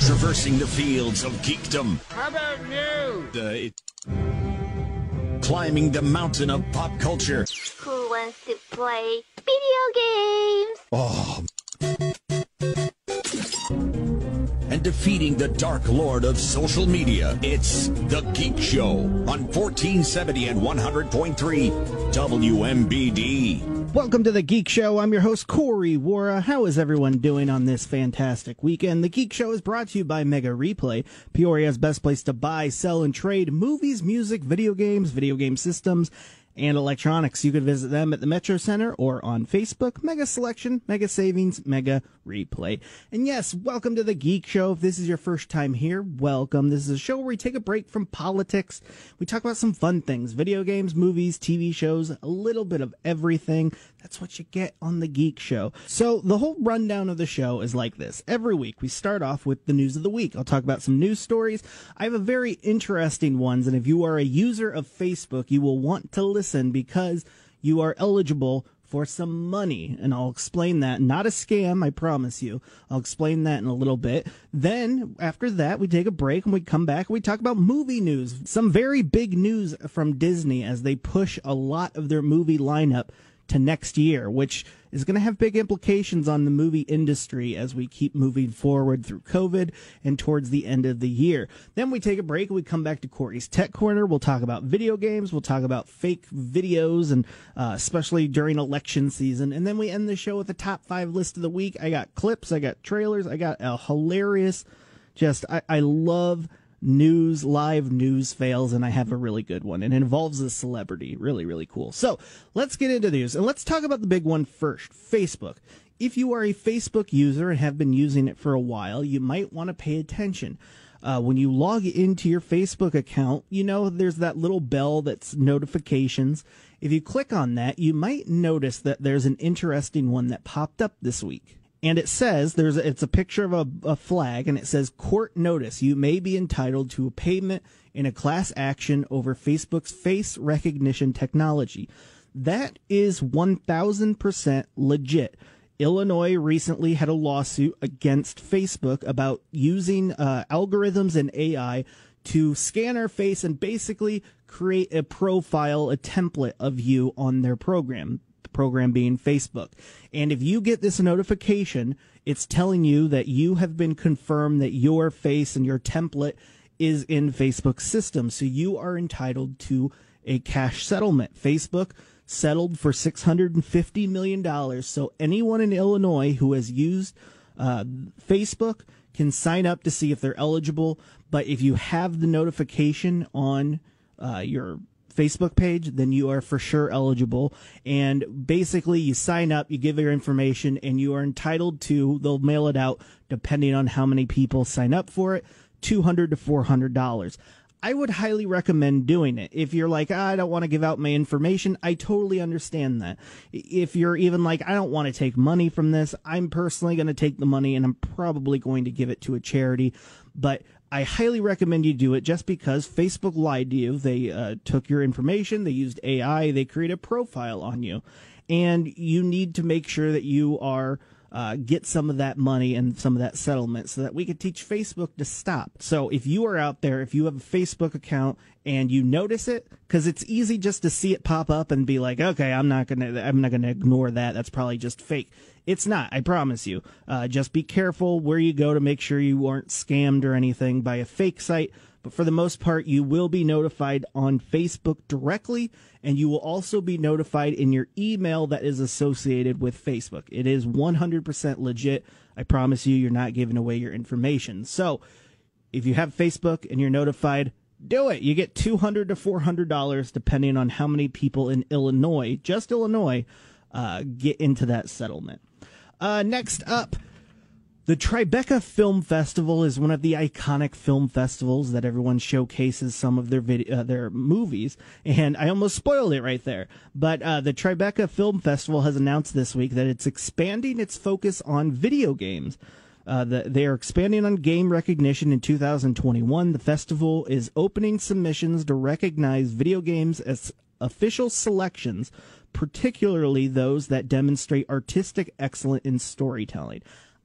Traversing the fields of geekdom. How about news? Uh, it- climbing the mountain of pop culture. Who wants to play video games? Oh. And defeating the dark lord of social media. It's The Geek Show on 1470 and 100.3 WMBD. Welcome to the Geek Show. I'm your host, Corey Wara. How is everyone doing on this fantastic weekend? The Geek Show is brought to you by Mega Replay, Peoria's best place to buy, sell, and trade movies, music, video games, video game systems, and electronics. You can visit them at the Metro Center or on Facebook. Mega Selection, Mega Savings, Mega Replay. And yes, welcome to the Geek Show. If this is your first time here, welcome. This is a show where we take a break from politics. We talk about some fun things video games, movies, TV shows, a little bit of everything. That's what you get on the Geek Show. So the whole rundown of the show is like this. Every week we start off with the news of the week. I'll talk about some news stories. I have a very interesting ones, and if you are a user of Facebook, you will want to listen because you are eligible for some money. And I'll explain that. Not a scam, I promise you. I'll explain that in a little bit. Then, after that, we take a break and we come back and we talk about movie news. Some very big news from Disney as they push a lot of their movie lineup to next year, which is going to have big implications on the movie industry as we keep moving forward through COVID and towards the end of the year. Then we take a break we come back to Corey's Tech Corner. We'll talk about video games. We'll talk about fake videos and uh, especially during election season. And then we end the show with the top five list of the week. I got clips. I got trailers. I got a hilarious, just, I, I love news, live news fails, and I have a really good one. And it involves a celebrity. Really, really cool. So let's get into news and let's talk about the big one first Facebook. If you are a Facebook user and have been using it for a while, you might want to pay attention. Uh, when you log into your Facebook account, you know there's that little bell that's notifications. If you click on that, you might notice that there's an interesting one that popped up this week and it says there's it's a picture of a, a, flag and it says court notice you may be entitled to a payment in a class action over facebook's face recognition technology. That is 1000% legit. Illinois recently had a lawsuit against facebook about using uh, algorithms and ai to scan our face and basically create a profile a template of you on their program program being Facebook. And if you get this notification, it's telling you that you have been confirmed that your face and your template is in Facebook's system. So you are entitled to a cash settlement. Facebook settled for $650 million. So anyone in Illinois who has used uh, Facebook can sign up to see if they're eligible. But if you have the notification on uh, your Facebook page, then you are for sure eligible. And basically, you sign up, you give your information, and you are entitled to, they'll mail it out depending on how many people sign up for it, $200 to $400. I would highly recommend doing it. If you're like, ah, I don't want to give out my information, I totally understand that. If you're even like, I don't want to take money from this, I'm personally going to take the money and I'm probably going to give it to a charity. But I highly recommend you do it just because Facebook lied to you. They uh, took your information, they used AI, they create a profile on you. And you need to make sure that you are uh, get some of that money and some of that settlement so that we could teach Facebook to stop. So if you are out there, if you have a Facebook account and you notice it, because it's easy just to see it pop up and be like, okay, I'm not gonna, I'm not gonna ignore that. That's probably just fake. It's not. I promise you. Uh, just be careful where you go to make sure you aren't scammed or anything by a fake site. But for the most part, you will be notified on Facebook directly, and you will also be notified in your email that is associated with Facebook. It is 100% legit. I promise you, you're not giving away your information. So if you have Facebook and you're notified, do it. You get $200 to $400 depending on how many people in Illinois, just Illinois, uh, get into that settlement. Uh, next up, the Tribeca Film Festival is one of the iconic film festivals that everyone showcases some of their video, uh, their movies, and I almost spoiled it right there. But uh, the Tribeca Film Festival has announced this week that it's expanding its focus on video games. Uh, the, they are expanding on game recognition in 2021. The festival is opening submissions to recognize video games as official selections, particularly those that demonstrate artistic excellence in storytelling.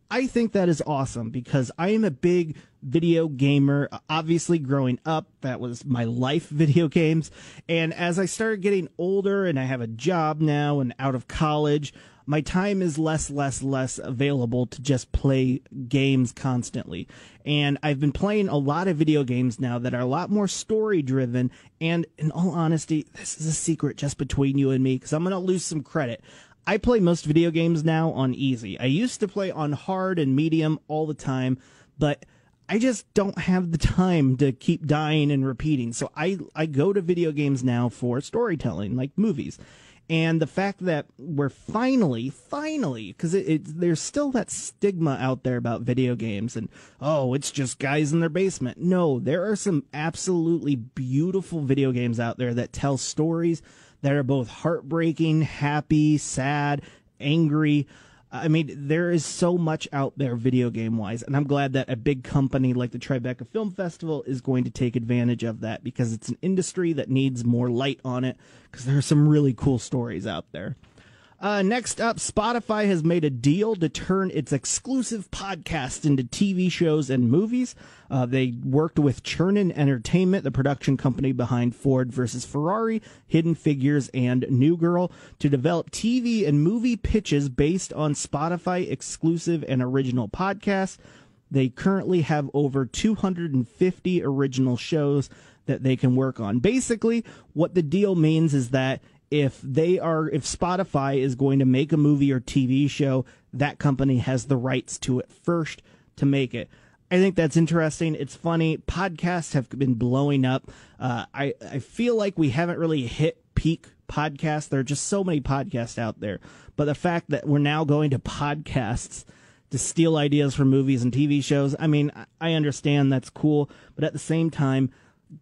I think that is awesome because I am a big video gamer. Obviously, growing up, that was my life video games. And as I started getting older and I have a job now and out of college, my time is less, less, less available to just play games constantly. And I've been playing a lot of video games now that are a lot more story driven. And in all honesty, this is a secret just between you and me because I'm going to lose some credit. I play most video games now on easy. I used to play on hard and medium all the time, but I just don't have the time to keep dying and repeating. So I, I go to video games now for storytelling, like movies. And the fact that we're finally, finally, because it, it, there's still that stigma out there about video games and, oh, it's just guys in their basement. No, there are some absolutely beautiful video games out there that tell stories that are both heartbreaking, happy, sad, angry. I mean, there is so much out there video game wise, and I'm glad that a big company like the Tribeca Film Festival is going to take advantage of that because it's an industry that needs more light on it because there are some really cool stories out there. Uh, next up, Spotify has made a deal to turn its exclusive podcasts into TV shows and movies. Uh, they worked with Chernin Entertainment, the production company behind Ford versus Ferrari, Hidden Figures, and New Girl, to develop TV and movie pitches based on Spotify exclusive and original podcasts. They currently have over 250 original shows that they can work on. Basically, what the deal means is that if they are if Spotify is going to make a movie or TV show, that company has the rights to it first to make it. I think that's interesting. It's funny. Podcasts have been blowing up. Uh, I I feel like we haven't really hit peak podcasts. There are just so many podcasts out there. But the fact that we're now going to podcasts to steal ideas from movies and TV shows, I mean, I understand that's cool. But at the same time,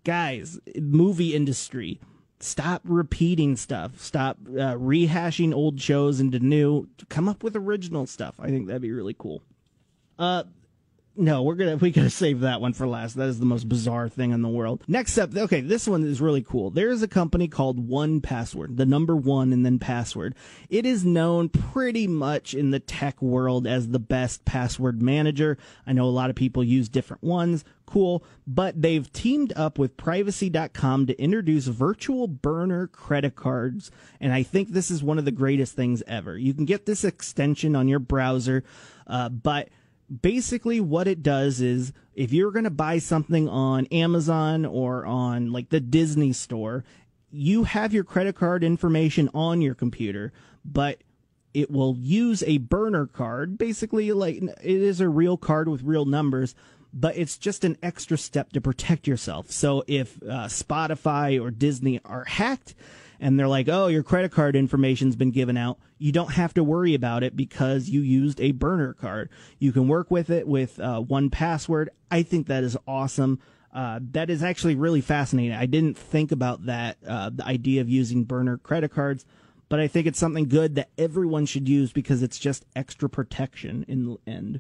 guys, movie industry Stop repeating stuff. Stop uh, rehashing old shows into new. Come up with original stuff. I think that'd be really cool. Uh, no, we're gonna we gotta save that one for last. That is the most bizarre thing in the world. Next up, okay, this one is really cool. There is a company called 1Password, the number one and then password. It is known pretty much in the tech world as the best password manager. I know a lot of people use different ones. Cool, but they've teamed up with privacy.com to introduce virtual burner credit cards, and I think this is one of the greatest things ever. You can get this extension on your browser, uh, but basically what it does is if you're going to buy something on Amazon or on like the Disney store, you have your credit card information on your computer, but it will use a burner card. Basically, like it is a real card with real numbers, but it's just an extra step to protect yourself. So if uh, Spotify or Disney are hacked, and they're like, oh, your credit card information's been given out, you don't have to worry about it because you used a burner card. You can work with it with uh, 1Password. I think that is awesome. Uh, that is actually really fascinating. I didn't think about that, uh, the idea of using burner credit cards, but I think it's something good that everyone should use because it's just extra protection in the end.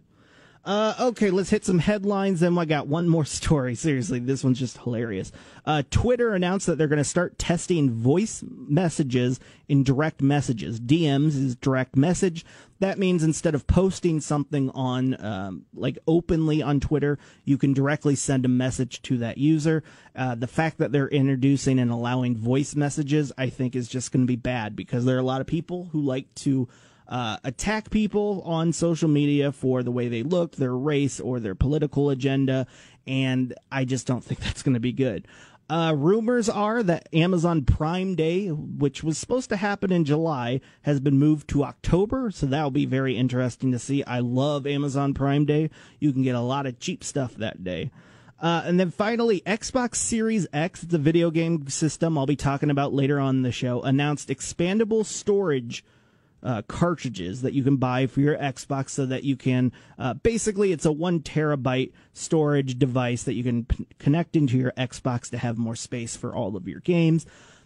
Uh, okay, let's hit some headlines. Then I got one more story. Seriously, this one's just hilarious. Uh, Twitter announced that they're going to start testing voice messages in direct messages. DMs is direct message. That means instead of posting something on, um, like openly on Twitter, you can directly send a message to that user. Uh, the fact that they're introducing and allowing voice messages, I think, is just going to be bad because there are a lot of people who like to uh, attack people on social media for the way they look, their race, or their political agenda, and I just don't think that's going to be good. Uh, rumors are that Amazon Prime Day, which was supposed to happen in July, has been moved to October, so that'll be very interesting to see. I love Amazon Prime Day. You can get a lot of cheap stuff that day. Uh, and then finally, Xbox Series X, the video game system I'll be talking about later on the show, announced expandable storage uh, cartridges that you can buy for your Xbox so that you can uh, basically it's a one terabyte storage device that you can p- connect into your Xbox to have more space for all of your games.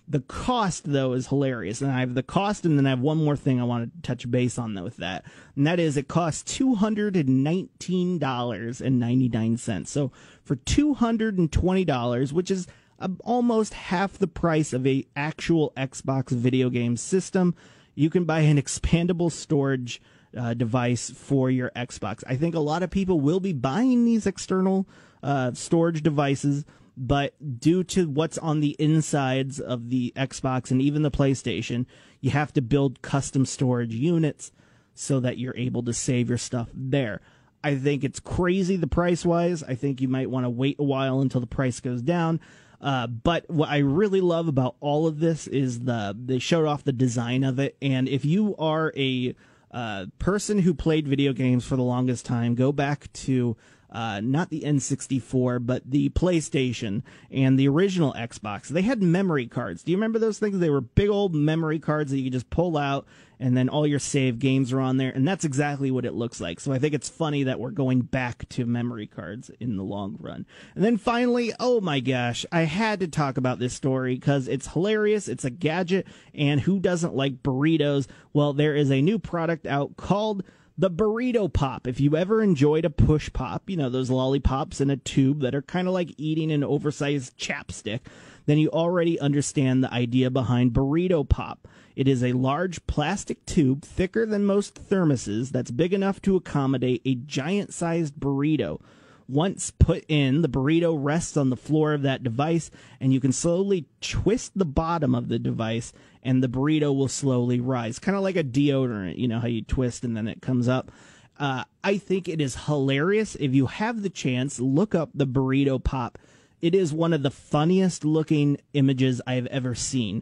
The cost though is hilarious, and I have the cost, and then I have one more thing I want to touch base on with that, and that is it costs two hundred and nineteen dollars and ninety nine cents. So for two hundred and twenty dollars, which is uh, almost half the price of a actual Xbox video game system you can buy an expandable storage uh, device for your Xbox. I think a lot of people will be buying these external uh, storage devices, but due to what's on the insides of the Xbox and even the PlayStation, you have to build custom storage units so that you're able to save your stuff there. I think it's crazy the price wise. I think you might want to wait a while until the price goes down. Uh, but what I really love about all of this is the they showed off the design of it, and if you are a uh, person who played video games for the longest time, go back to uh, not the N64, but the PlayStation and the original Xbox. They had memory cards. Do you remember those things? They were big old memory cards that you could just pull out and then all your save games are on there. And that's exactly what it looks like. So I think it's funny that we're going back to memory cards in the long run. And then finally, oh my gosh, I had to talk about this story because it's hilarious. It's a gadget. And who doesn't like burritos? Well, there is a new product out called the burrito pop. If you ever enjoyed a push pop, you know, those lollipops in a tube that are kind of like eating an oversized chapstick, then you already understand the idea behind burrito pop. It is a large plastic tube thicker than most thermoses that's big enough to accommodate a giant sized burrito. Once put in, the burrito rests on the floor of that device, and you can slowly twist the bottom of the device, and the burrito will slowly rise. Kind of like a deodorant, you know, how you twist and then it comes up. Uh, I think it is hilarious. If you have the chance, look up the burrito pop. It is one of the funniest looking images I've ever seen.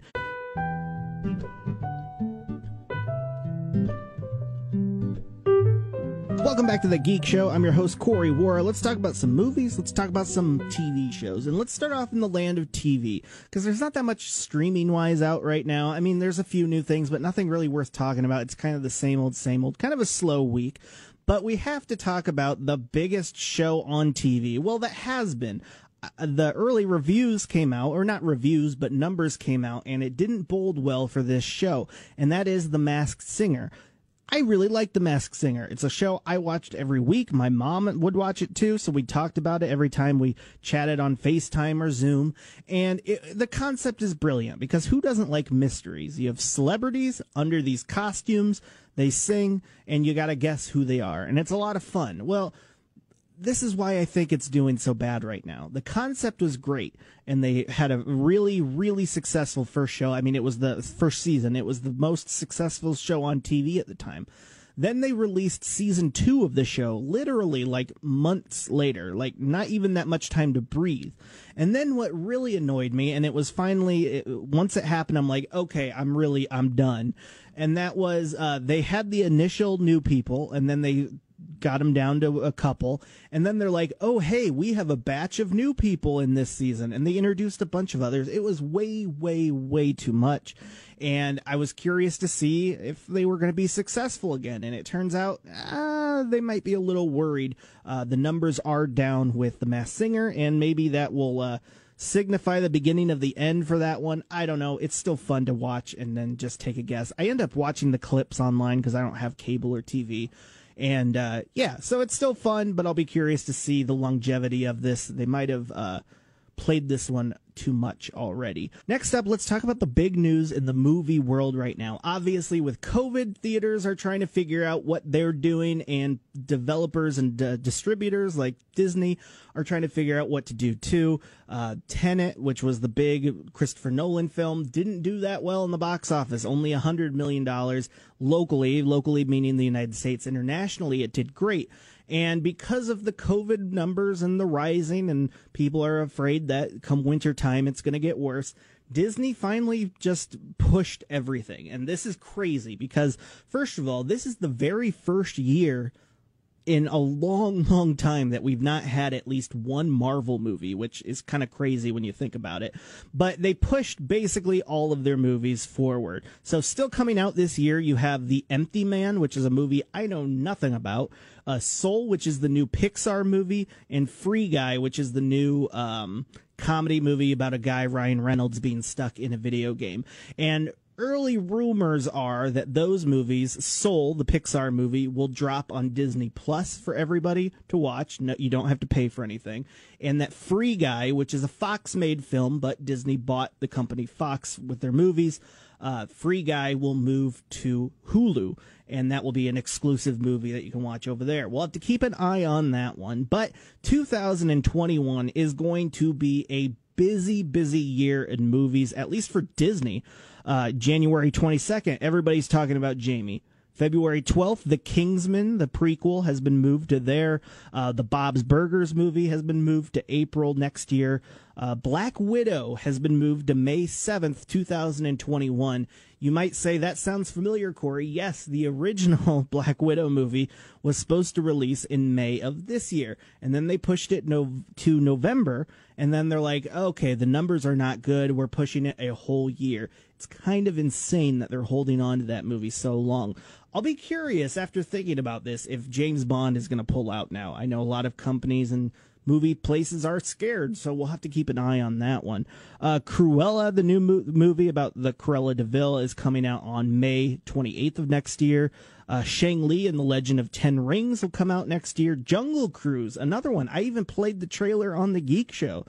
Welcome back to the Geek Show. I'm your host, Corey Wara. Let's talk about some movies. Let's talk about some TV shows. And let's start off in the land of TV, because there's not that much streaming wise out right now. I mean, there's a few new things, but nothing really worth talking about. It's kind of the same old, same old, kind of a slow week. But we have to talk about the biggest show on TV. Well, that has been uh, the early reviews came out, or not reviews, but numbers came out, and it didn't bode well for this show. And that is The Masked Singer. I really like The Masked Singer. It's a show I watched every week. My mom would watch it too, so we talked about it every time we chatted on FaceTime or Zoom. And it, the concept is brilliant because who doesn't like mysteries? You have celebrities under these costumes, they sing, and you got to guess who they are. And it's a lot of fun. Well, this is why I think it's doing so bad right now. The concept was great, and they had a really, really successful first show. I mean, it was the first season, it was the most successful show on TV at the time. Then they released season two of the show, literally like months later, like not even that much time to breathe. And then what really annoyed me, and it was finally, it, once it happened, I'm like, okay, I'm really, I'm done. And that was, uh, they had the initial new people, and then they got them down to a couple. And then they're like, oh, hey, we have a batch of new people in this season. And they introduced a bunch of others. It was way, way, way too much. And I was curious to see if they were going to be successful again. And it turns out uh, they might be a little worried. Uh, the numbers are down with The Masked Singer, and maybe that will. Uh, signify the beginning of the end for that one. I don't know. It's still fun to watch and then just take a guess. I end up watching the clips online because I don't have cable or TV. And uh, yeah, so it's still fun, but I'll be curious to see the longevity of this. They might have uh, played this one too much already. Next up, let's talk about the big news in the movie world right now. Obviously, with COVID, theaters are trying to figure out what they're doing, and developers and uh, distributors like Disney are trying to figure out what to do too. Uh, Tenet, which was the big Christopher Nolan film, didn't do that well in the box office, only a $100 million locally, locally meaning the United States. Internationally, it did great. And because of the COVID numbers and the rising, and people are afraid that come wintertime it's going to get worse, Disney finally just pushed everything. And this is crazy because, first of all, this is the very first year in a long, long time that we've not had at least one Marvel movie, which is kind of crazy when you think about it. But they pushed basically all of their movies forward. So, still coming out this year, you have The Empty Man, which is a movie I know nothing about, uh, Soul, which is the new Pixar movie, and Free Guy, which is the new um, comedy movie about a guy, Ryan Reynolds, being stuck in a video game. And early rumors are that those movies, Soul, the Pixar movie, will drop on Disney Plus for everybody to watch. No, you don't have to pay for anything. And that Free Guy, which is a Fox made film, but Disney bought the company Fox with their movies, uh, Free Guy will move to Hulu. And that will be an exclusive movie that you can watch over there. We'll have to keep an eye on that one. But 2021 is going to be a busy, busy year in movies, at least for Disney. Uh, January 22nd, everybody's talking about Jamie. February 12th, The Kingsman, the prequel, has been moved to there. Uh, the Bob's Burgers movie has been moved to April next year. Uh, Black Widow has been moved to May 7th, 2021. You might say that sounds familiar, Corey. Yes, the original Black Widow movie was supposed to release in May of this year, and then they pushed it no- to November, and then they're like, okay, the numbers are not good. We're pushing it a whole year. It's kind of insane that they're holding on to that movie so long. I'll be curious after thinking about this if James Bond is going to pull out now. I know a lot of companies and movie places are scared, so we'll have to keep an eye on that one. Uh, Cruella, the new mo- movie about the Cruella de Vil, is coming out on May 28th of next year. Uh, Shang-Li and the Legend of Ten Rings will come out next year. Jungle Cruise, another one. I even played the trailer on the Geek Show.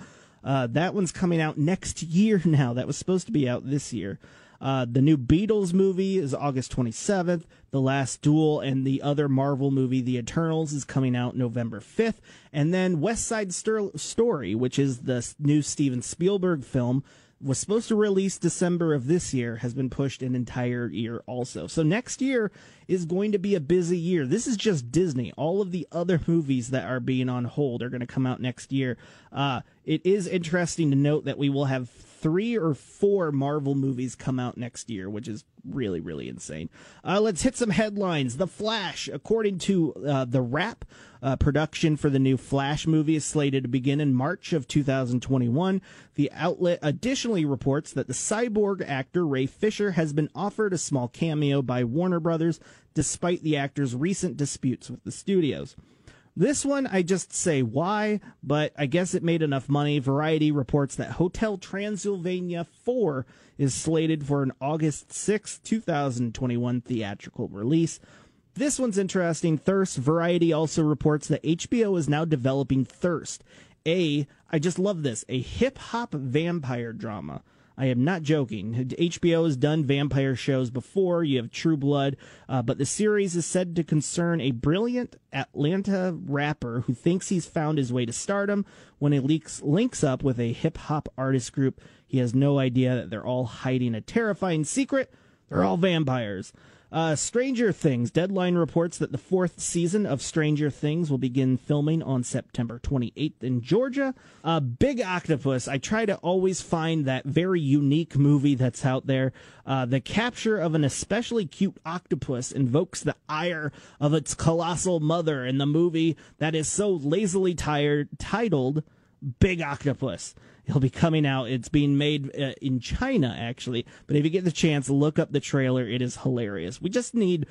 Uh, that one's coming out next year now. That was supposed to be out this year. Uh, the new Beatles movie is August 27th. The Last Duel and the other Marvel movie, The Eternals, is coming out November 5th. And then West Side Story, which is the new Steven Spielberg film, was supposed to release December of this year, has been pushed an entire year also. So next year is going to be a busy year. This is just Disney. All of the other movies that are being on hold are going to come out next year. Uh, it is interesting to note that we will have three or four Marvel movies come out next year, which is really, really insane. Uh, let's hit some headlines. The Flash, according to uh, the Wrap, uh, production for the new Flash movie is slated to begin in March of 2021. The outlet additionally reports that the cyborg actor Ray Fisher has been offered a small cameo by Warner Brothers, despite the actor's recent disputes with the studios. This one, I just say why, but I guess it made enough money. Variety reports that Hotel Transylvania 4 is slated for an August 6, 2021 theatrical release. This one's interesting. Thirst. Variety also reports that HBO is now developing Thirst, a, I just love this, a hip hop vampire drama. I am not joking. HBO has done vampire shows before. You have True Blood, uh, but the series is said to concern a brilliant Atlanta rapper who thinks he's found his way to stardom when he leaks, links up with a hip hop artist group. He has no idea that they're all hiding a terrifying secret. They're all vampires. Uh, Stranger Things. Deadline reports that the fourth season of Stranger Things will begin filming on September 28th in Georgia. Uh, Big Octopus. I try to always find that very unique movie that's out there. Uh, the capture of an especially cute octopus invokes the ire of its colossal mother in the movie that is so lazily tired, titled Big Octopus. He'll be coming out. It's being made uh, in China, actually. But if you get the chance, look up the trailer. It is hilarious. We just need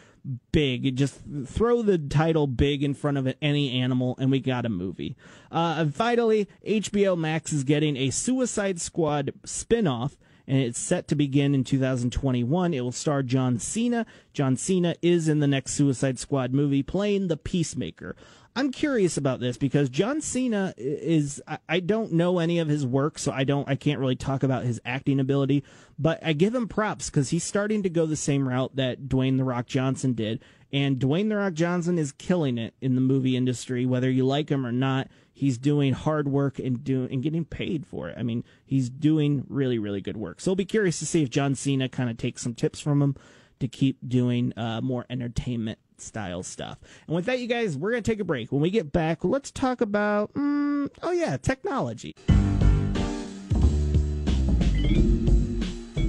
big. Just throw the title big in front of any animal, and we got a movie. Uh, finally, HBO Max is getting a Suicide Squad spinoff and it's set to begin in 2021. It will star John Cena. John Cena is in the next Suicide Squad movie playing the Peacemaker. I'm curious about this because John Cena is I don't know any of his work, so I don't I can't really talk about his acting ability, but I give him props because he's starting to go the same route that Dwayne the Rock Johnson did, and Dwayne the Rock Johnson is killing it in the movie industry, whether you like him or not. He's doing hard work and doing and getting paid for it. I mean, he's doing really really good work. So I'll be curious to see if John Cena kind of takes some tips from him to keep doing uh, more entertainment style stuff. And with that, you guys, we're going to take a break. When we get back, let's talk about, mm, oh yeah, technology.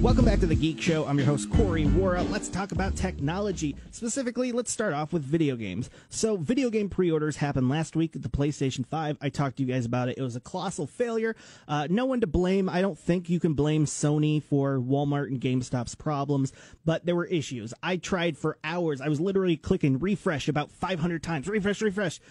Welcome back to the Geek Show. I'm your host, Corey Wara. Let's talk about technology. Specifically, let's start off with video games. So, video game pre orders happened last week at the PlayStation 5. I talked to you guys about it. It was a colossal failure. Uh, no one to blame. I don't think you can blame Sony for Walmart and GameStop's problems, but there were issues. I tried for hours. I was literally clicking refresh about 500 times. Refresh, refresh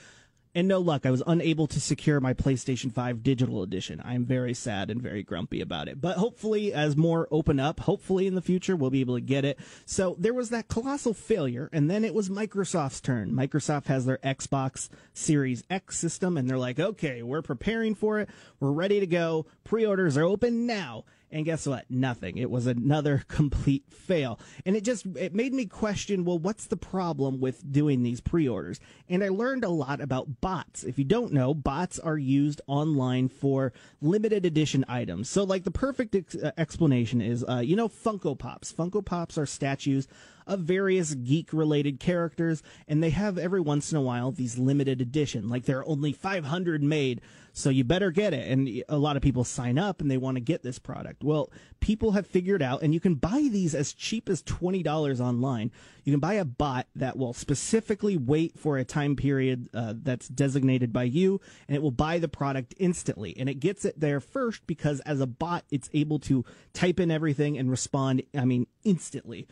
And no luck, I was unable to secure my PlayStation 5 digital edition. I'm very sad and very grumpy about it. But hopefully, as more open up, hopefully in the future, we'll be able to get it. So there was that colossal failure, and then it was Microsoft's turn. Microsoft has their Xbox Series X system, and they're like, okay, we're preparing for it. We're ready to go. Pre orders are open now. And guess what? Nothing. It was another complete fail. And it just, it made me question, well, what's the problem with doing these pre-orders? And I learned a lot about bots. If you don't know, bots are used online for limited edition items. So like the perfect ex- uh, explanation is, uh, you know, Funko Pops. Funko Pops are statues of various geek related characters, and they have every once in a while these limited edition, like there are only 500 made, so you better get it. And a lot of people sign up and they want to get this product. Well, people have figured out, and you can buy these as cheap as $20 online. You can buy a bot that will specifically wait for a time period uh, that's designated by you, and it will buy the product instantly. And it gets it there first because as a bot, it's able to type in everything and respond, I mean, instantly.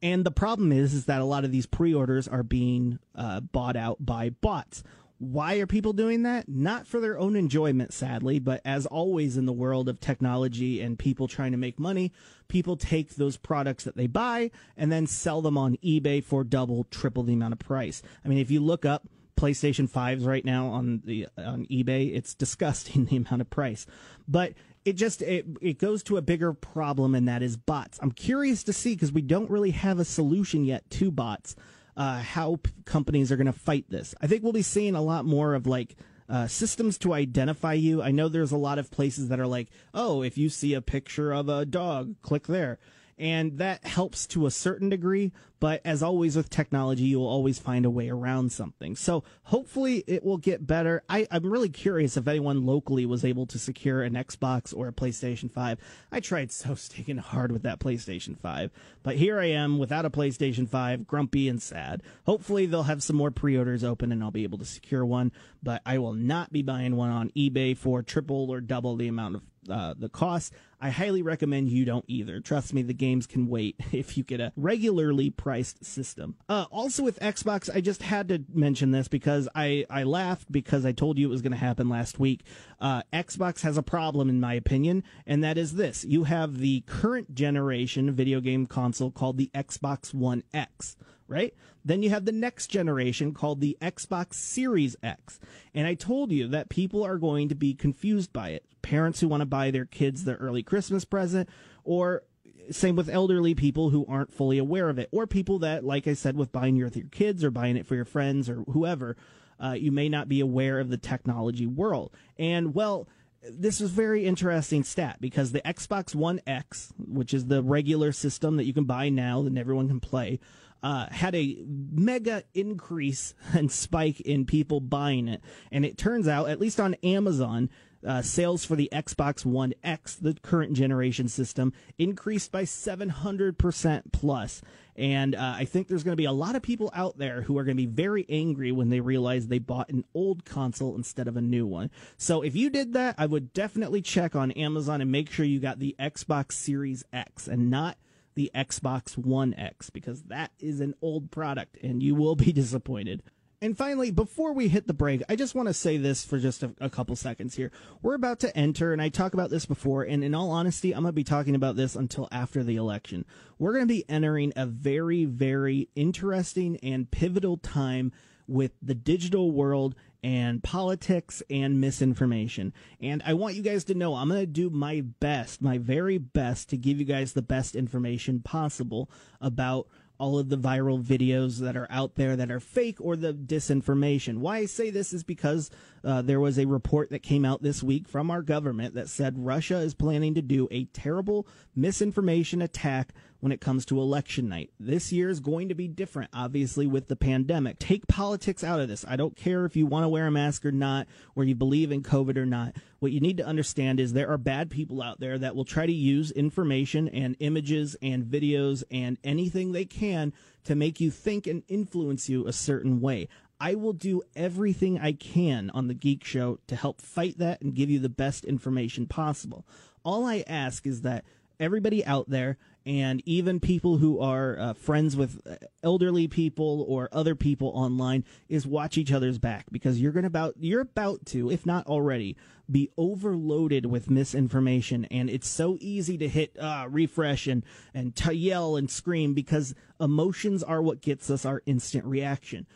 And the problem is, is that a lot of these pre-orders are being uh, bought out by bots. Why are people doing that? Not for their own enjoyment, sadly, but as always in the world of technology and people trying to make money, people take those products that they buy and then sell them on eBay for double, triple the amount of price. I mean, if you look up PlayStation 5s right now on the on eBay, it's disgusting the amount of price. But it just it, it goes to a bigger problem and that is bots i'm curious to see because we don't really have a solution yet to bots uh, how p- companies are going to fight this. I think we'll be seeing a lot more of like uh, systems to identify you. I know there's a lot of places that are like oh if you see a picture of a dog click there and that helps to a certain degree. But as always with technology, you will always find a way around something. So hopefully it will get better. I, am really curious if anyone locally was able to secure an Xbox or a PlayStation 5. I tried so sticking hard with that PlayStation 5, but here I am without a PlayStation 5, grumpy and sad. Hopefully they'll have some more pre-orders open and I'll be able to secure one, but I will not be buying one on eBay for triple or double the amount of uh, the cost. I highly recommend you don't either. Trust me, the games can wait if you get a regularly priced system. Uh, also with Xbox, I just had to mention this because I, I laughed because I told you it was going to happen last week. Uh, Xbox has a problem, in my opinion, and that is this. You have the current generation video game console called the Xbox One X right? Then you have the next generation called the Xbox Series X. And I told you that people are going to be confused by it. Parents who want to buy their kids their early Christmas present, or same with elderly people who aren't fully aware of it, or people that, like I said, with buying it with your kids or buying it for your friends or whoever, uh, you may not be aware of the technology world. And well, this is very interesting stat because the Xbox One X, which is the regular system that you can buy now that everyone can play, uh, had a mega increase and spike in people buying it. And it turns out, at least on Amazon, uh, sales for the Xbox One X, the current generation system, increased by 700% plus. And uh, I think there's going to be a lot of people out there who are going to be very angry when they realize they bought an old console instead of a new one. So if you did that, I would definitely check on Amazon and make sure you got the Xbox Series X and not the Xbox One X because that is an old product and you will be disappointed. And finally, before we hit the break, I just want to say this for just a, a, couple seconds here. We're about to enter, and I talked about this before, and in all honesty, I'm going to be talking about this until after the election. We're going to be entering a very, very interesting and pivotal time with the digital world and politics and misinformation. And I want you guys to know I'm going to do my best, my very best to give you guys the best information possible about all of the viral videos that are out there that are fake or the disinformation. Why I say this is because uh, there was a report that came out this week from our government that said Russia is planning to do a terrible misinformation attack when it comes to election night. This year is going to be different, obviously, with the pandemic. Take politics out of this. I don't care if you want to wear a mask or not, or you believe in COVID or not. What you need to understand is there are bad people out there that will try to use information and images and videos and anything they can to make you think and influence you a certain way. I will do everything I can on the Geek Show to help fight that and give you the best information possible. All I ask is that everybody out there and even people who are uh, friends with elderly people or other people online is watch each other's back because you're going about you're about to if not already be overloaded with misinformation and it's so easy to hit uh, refresh and and yell and scream because emotions are what gets us our instant reaction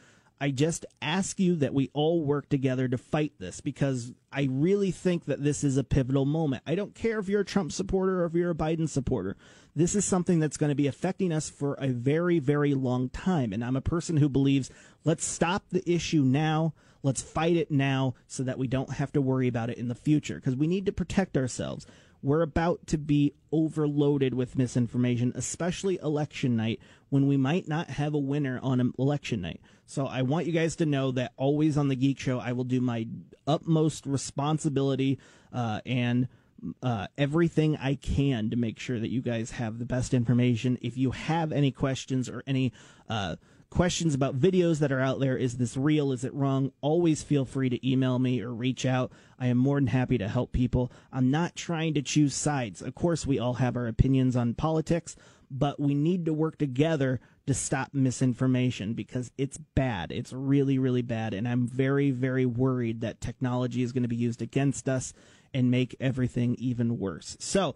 I just ask you that we all work together to fight this because I really think that this is a pivotal moment. I don't care if you're a Trump supporter or if you're a Biden supporter. This is something that's going to be affecting us for a very, very long time. And I'm a person who believes let's stop the issue now. Let's fight it now so that we don't have to worry about it in the future because we need to protect ourselves. We're about to be overloaded with misinformation, especially election night when we might not have a winner on election night. So I want you guys to know that always on the Geek Show, I will do my utmost responsibility uh, and uh, everything I can to make sure that you guys have the best information. If you have any questions or any uh, questions about videos that are out there, is this real? Is it wrong? Always feel free to email me or reach out. I am more than happy to help people. I'm not trying to choose sides. Of course, we all have our opinions on politics, but we need to work together to stop misinformation because it's bad. It's really, really bad. And I'm very, very worried that technology is going to be used against us and make everything even worse. So,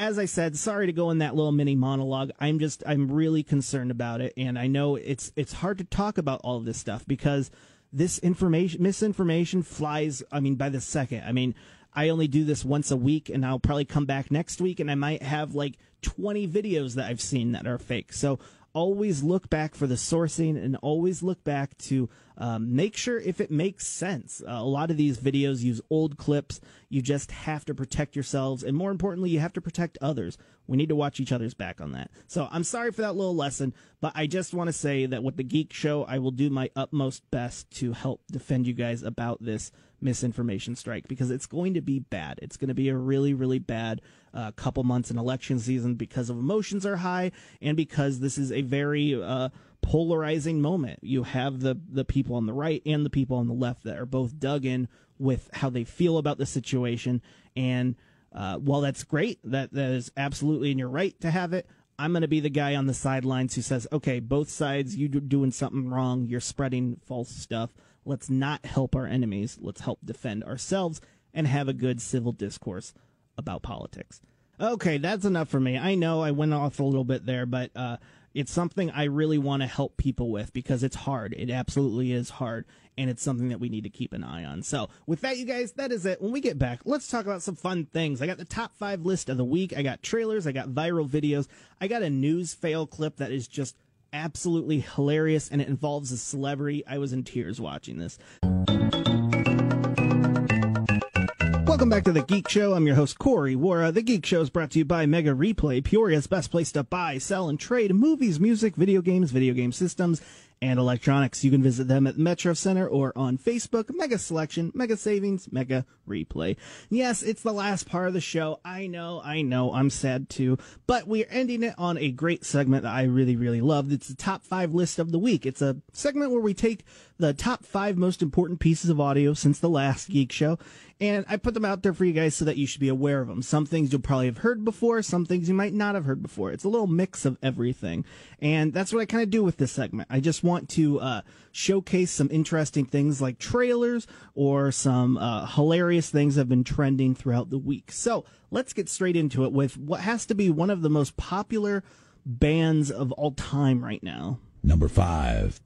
as I said, sorry to go in that little mini monologue. I'm just I'm really concerned about it and I know it's it's hard to talk about all of this stuff because this information misinformation flies I mean by the second. I mean, I only do this once a week and I'll probably come back next week and I might have like 20 videos that I've seen that are fake. So always look back for the sourcing and always look back to um, make sure if it makes sense. Uh, a lot of these videos use old clips. You just have to protect yourselves, and more importantly, you have to protect others. We need to watch each other's back on that. So I'm sorry for that little lesson, but I just want to say that with the Geek Show, I will do my utmost best to help defend you guys about this misinformation strike because it's going to be bad. It's going to be a really, really bad uh, couple months in election season because of emotions are high and because this is a very uh, polarizing moment. You have the the people on the right and the people on the left that are both dug in with how they feel about the situation. And uh, while that's great, that that is absolutely in your right to have it. I'm going to be the guy on the sidelines who says, "Okay, both sides, you are doing something wrong. You're spreading false stuff. Let's not help our enemies. Let's help defend ourselves and have a good civil discourse about politics." Okay, that's enough for me. I know I went off a little bit there, but uh, it's something I really want to help people with because it's hard. It absolutely is hard. And it's something that we need to keep an eye on. So, with that, you guys, that is it. When we get back, let's talk about some fun things. I got the top five list of the week. I got trailers. I got viral videos. I got a news fail clip that is just absolutely hilarious and it involves a celebrity. I was in tears watching this. Welcome back to the Geek Show. I'm your host, Corey Wara. The Geek Show is brought to you by Mega Replay, Peoria's best place to buy, sell, and trade movies, music, video games, video game systems, and electronics. You can visit them at Metro Center or on Facebook. Mega Selection, Mega Savings, Mega Replay. Yes, it's the last part of the show. I know, I know, I'm sad too, but we're ending it on a great segment that I really, really love. It's the top five list of the week. It's a segment where we take the top five most important pieces of audio since the last Geek Show and I put them out there for you guys so that you should be aware of them. Some things you'll probably have heard before, some things you might not have heard before. It's a little mix of everything. And that's what I kind of do with this segment. I just want to uh, showcase some interesting things like trailers or some uh, hilarious things that have been trending throughout the week. So let's get straight into it with what has to be one of the most popular bands of all time right now. Number five.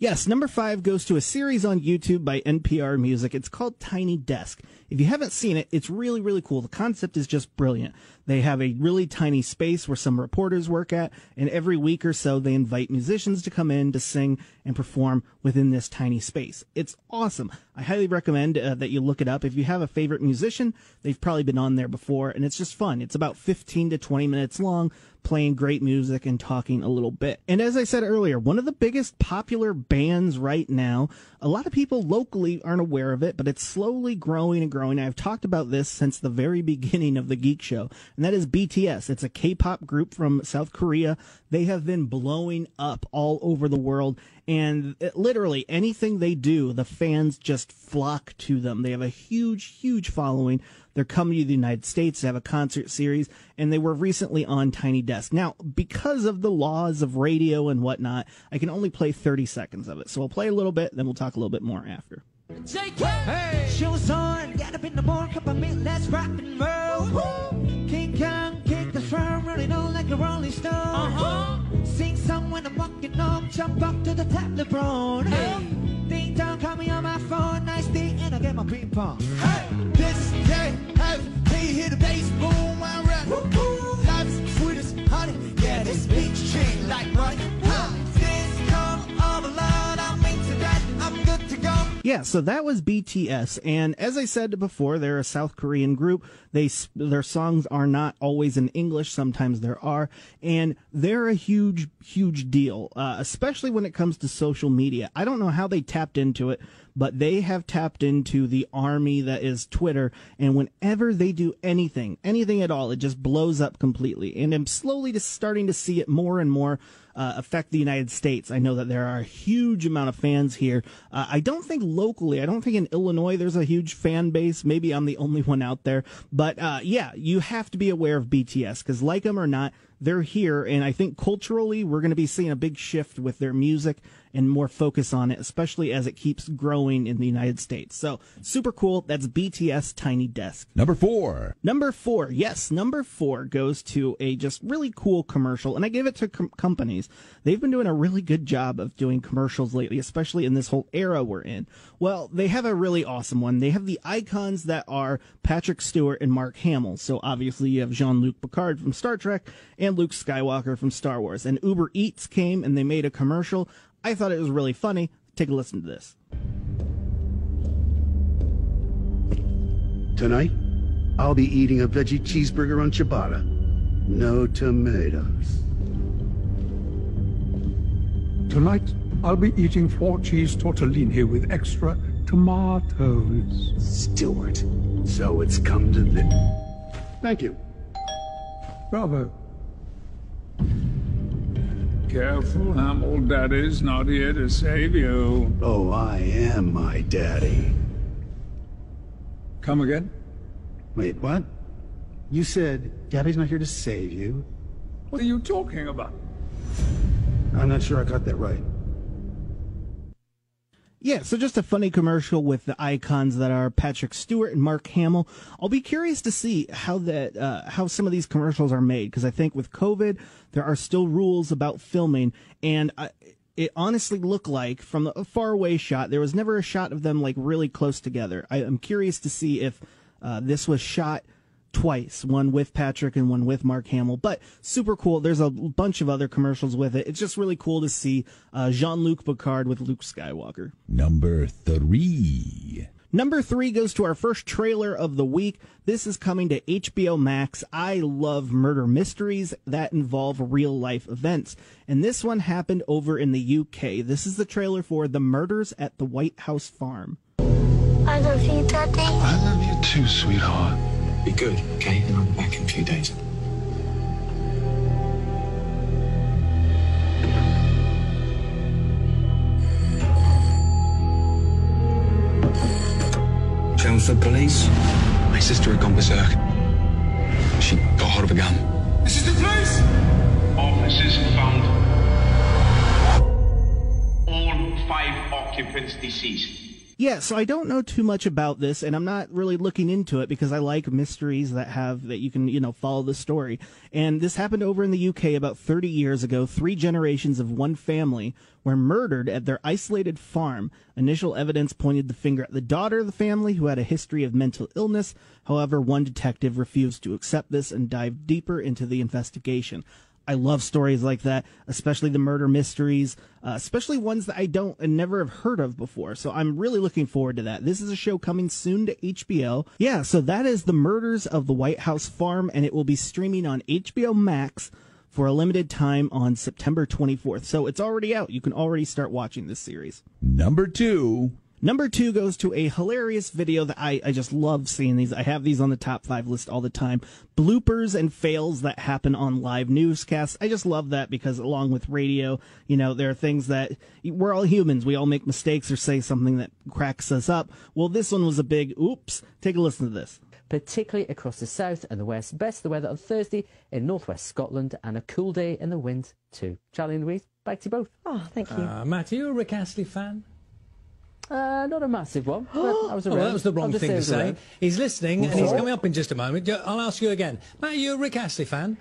Yes, number five goes to a series on YouTube by NPR Music. It's called Tiny Desk. If you haven't seen it, it's really, really cool. The concept is just brilliant. They have a really tiny space where some reporters work at, and every week or so they invite musicians to come in to sing and perform within this tiny space. It's awesome. I highly recommend uh, that you look it up. If you have a favorite musician, they've probably been on there before, and it's just fun. It's about 15 to 20 minutes long, playing great music and talking a little bit. And as I said earlier, one of the biggest popular bands right now, a lot of people locally aren't aware of it, but it's slowly growing and growing. I've talked about this since the very beginning of the Geek Show and that is BTS. It's a K-pop group from South Korea. They have been blowing up all over the world, and it, literally anything they do, the fans just flock to them. They have a huge, huge following. They're coming to the United States to have a concert series, and they were recently on Tiny Desk. Now, because of the laws of radio and whatnot, I can only play 30 seconds of it. So we'll play a little bit, then we'll talk a little bit more after. Hey. Shows on, get up in the morning, cup of milk, let's rock and roll. King Kong, kick the drum, running on like a rolling stone. Uh-huh. Sing song when I'm walking home, jump up to the top, LeBron. Hey. Ding dong, call me on my phone, nice thing, and I get my ping pong. Hey. This day, hey, can you hear the bass boom? Yeah, so that was BTS, and as I said before, they're a South Korean group. They their songs are not always in English; sometimes there are, and they're a huge, huge deal, uh, especially when it comes to social media. I don't know how they tapped into it, but they have tapped into the army that is Twitter, and whenever they do anything, anything at all, it just blows up completely. And I'm slowly just starting to see it more and more uh, affect the United States. I know that there are a huge amount of fans here. Uh, I don't think locally, I don't think in Illinois there's a huge fan base. Maybe I'm the only one out there. But uh, yeah, you have to be aware of BTS because, like them or not, they're here. And I think culturally, we're going to be seeing a big shift with their music and more focus on it, especially as it keeps growing in the United States. So super cool. That's BTS Tiny Desk. Number four. Number four, yes, number four goes to a just really cool commercial, and I give it to com- companies. They've been doing a really good job of doing commercials lately, especially in this whole era we're in. Well, they have a really awesome one. They have the icons that are Patrick Stewart and Mark Hamill. So obviously you have Jean-Luc Picard from Star Trek and Luke Skywalker from Star Wars. And Uber Eats came and they made a commercial. I thought it was really funny. Take a listen to this. Tonight, I'll be eating a veggie cheeseburger on ciabatta. No tomatoes. Tonight, I'll be eating four cheese tortellini with extra tomatoes. Stewart. So it's come to this. Thank you. Bravo. Careful, Hamill. Daddy's not here to save you. Oh, I am my daddy. Come again? Wait, what? You said daddy's not here to save you? What are you talking about? I'm not sure I got that right. Yeah, so just a funny commercial with the icons that are Patrick Stewart and Mark Hamill. I'll be curious to see how that uh, how some of these commercials are made because I think with COVID there are still rules about filming, and I, it honestly looked like from a far away shot there was never a shot of them like really close together. I, am curious to see if uh, this was shot twice, one with Patrick and one with Mark Hamill. But super cool. There's a bunch of other commercials with it. It's just really cool to see uh, Jean Luc Picard with Luke Skywalker. Number three. Number three goes to our first trailer of the week. This is coming to HBO Max. I love murder mysteries that involve real life events. And this one happened over in the UK. This is the trailer for The Murders at the White House Farm. I love you, Daddy. I love you too, sweetheart. Be good, okay? And I'll be back in a few days. Chelmsford police. My sister had gone berserk. She got hold of a gun. This is the place! Officers found all five occupants deceased. Yeah, so I don't know too much about this, and I'm not really looking into it because I like mysteries that have that you can, you know, follow the story. And this happened over in the UK about 30 years ago. Three generations of one family were murdered at their isolated farm. Initial evidence pointed the finger at the daughter of the family, who had a history of mental illness. However, one detective refused to accept this and dived deeper into the investigation. I love stories like that, especially the murder mysteries, uh, especially ones that I don't and never have heard of before. So I'm really looking forward to that. This is a show coming soon to HBO. Yeah, so that is The Murders of the White House Farm, and it will be streaming on HBO Max for a limited time on September 24th. So it's already out. You can already start watching this series. Number two. Number two goes to a hilarious video that I, I just love seeing these. I have these on the top five list all the time. Bloopers and fails that happen on live newscasts. I just love that because along with radio, you know, there are things that we're all humans. We all make mistakes or say something that cracks us up. Well, this one was a big oops. Take a listen to this particularly across the south and the west. Best the weather on Thursday in northwest Scotland and a cool day in the wind too. Charlie and Louise, back to you both. Oh, thank you. Uh, Matt, are you a Rick Astley fan? Uh, not a massive one. Was Oh, well, that was the wrong thing to say. He's listening and he's coming up in just a moment. I'll ask you again. Matt, are you a Rick Astley fan?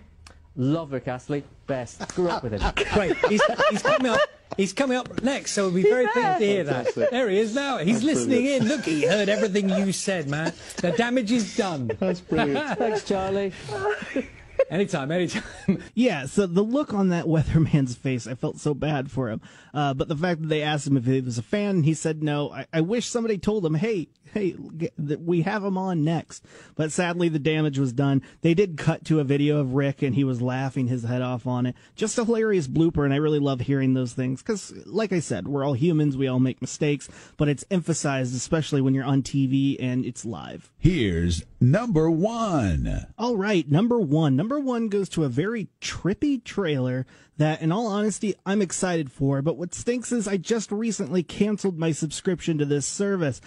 Love Rick Astley. Best. Grew up with him. Great. He's, he's coming up. He's coming up next, so we'll be very pleased to hear that. There he is now. He's That's listening brilliant. in. Look, he heard everything you said, man. The damage is done. That's brilliant. Thanks, Charlie. anytime, anytime. Yeah, so the look on that weatherman's face, I felt so bad for him. Uh, but the fact that they asked him if he was a fan, he said no. I, I wish somebody told him, hey, hey, g- that we have him on next. But sadly, the damage was done. They did cut to a video of Rick, and he was laughing his head off on it. Just a hilarious blooper, and I really love hearing those things because, like I said, we're all humans. We all make mistakes, but it's emphasized, especially when you're on TV and it's live. Here's number one. All right, number one. Number one goes to a very trippy trailer that, in all honesty, I'm excited for. But what stinks is I just recently canceled my subscription to this service.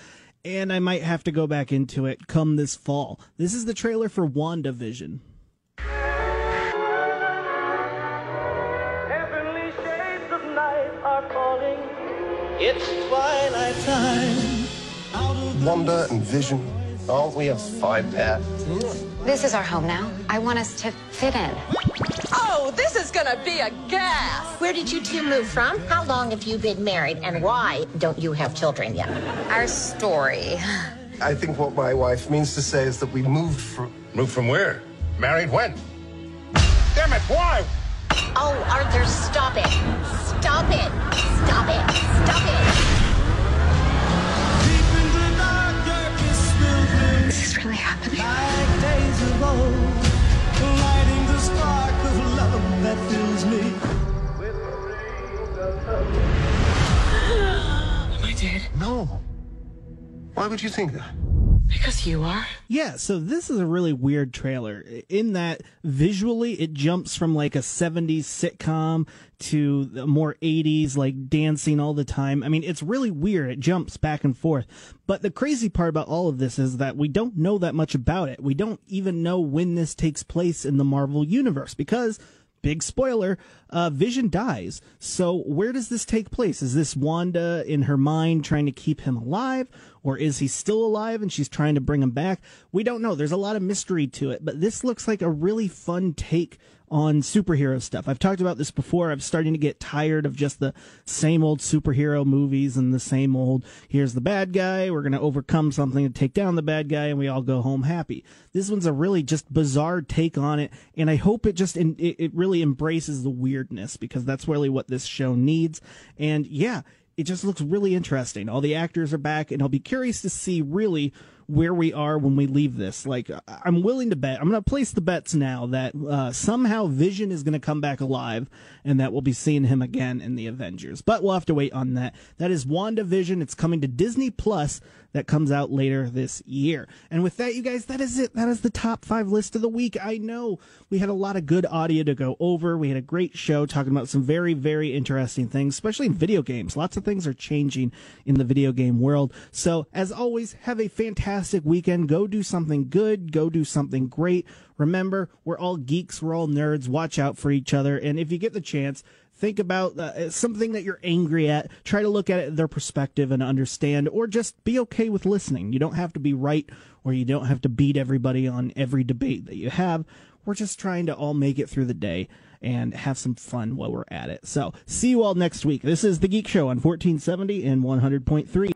And I might have to go back into it come this fall. This is the trailer for WandaVision. Heavenly shades of night are calling. It's twilight time. Wanda and Vision. Aren't we a five pair? This is our home now. I want us to fit in. Oh, this is gonna be a gas! Where did you two move from? How long have you been married? And why don't you have children yet? Our story. I think what my wife means to say is that we moved from. Moved from where? Married when? Damn it, why? Oh, Arthur, stop it. Stop it. Stop it. Stop it. This is really happening. Like days of old, lighting the spark of love that fills me. Am I dead? No. Why would you think that? Because you are. Yeah, so this is a really weird trailer in that visually it jumps from like a 70s sitcom to the more 80s, like dancing all the time. I mean, it's really weird. It jumps back and forth. But the crazy part about all of this is that we don't know that much about it. We don't even know when this takes place in the Marvel Universe because big spoiler, uh, Vision dies. So where does this take place? Is this Wanda in her mind trying to keep him alive? Or is he still alive and she's trying to bring him back? We don't know. There's a lot of mystery to it, but this looks like a really fun take on superhero stuff. I've talked about this before. I'm starting to get tired of just the same old superhero movies and the same old, here's the bad guy, we're going to overcome something to take down the bad guy, and we all go home happy. This one's a really just bizarre take on it, and I hope it just, it, it really embraces the weirdness because that's really what this show needs. And yeah, it just looks really interesting. All the actors are back, and I'll be curious to see really where we are when we leave this. Like, I'm willing to bet, I'm going to place the bets now that uh, somehow Vision is going to come back alive and that we'll be seeing him again in the Avengers. But we'll have to wait on that. That is WandaVision. It's coming to Disney Plus that comes out later this year. And with that, you guys, that is it. That is the top five list of the week. I know we had a lot of good audio to go over. We had a great show talking about some very, very interesting things, especially in video games. Lots of things are changing in the video game world. So, as always, have a fantastic weekend. Go do something good. Go do something great. Remember, we're all geeks. We're all nerds. Watch out for each other. And if you get the chance, think about uh, something that you're angry at. Try to look at it their perspective and understand, or just be okay with listening. You don't have to be right, or you don't have to beat everybody on every debate that you have. We're just trying to all make it through the day and have some fun while we're at it. So, see you all next week. This is The Geek Show on 1470 and 100.3.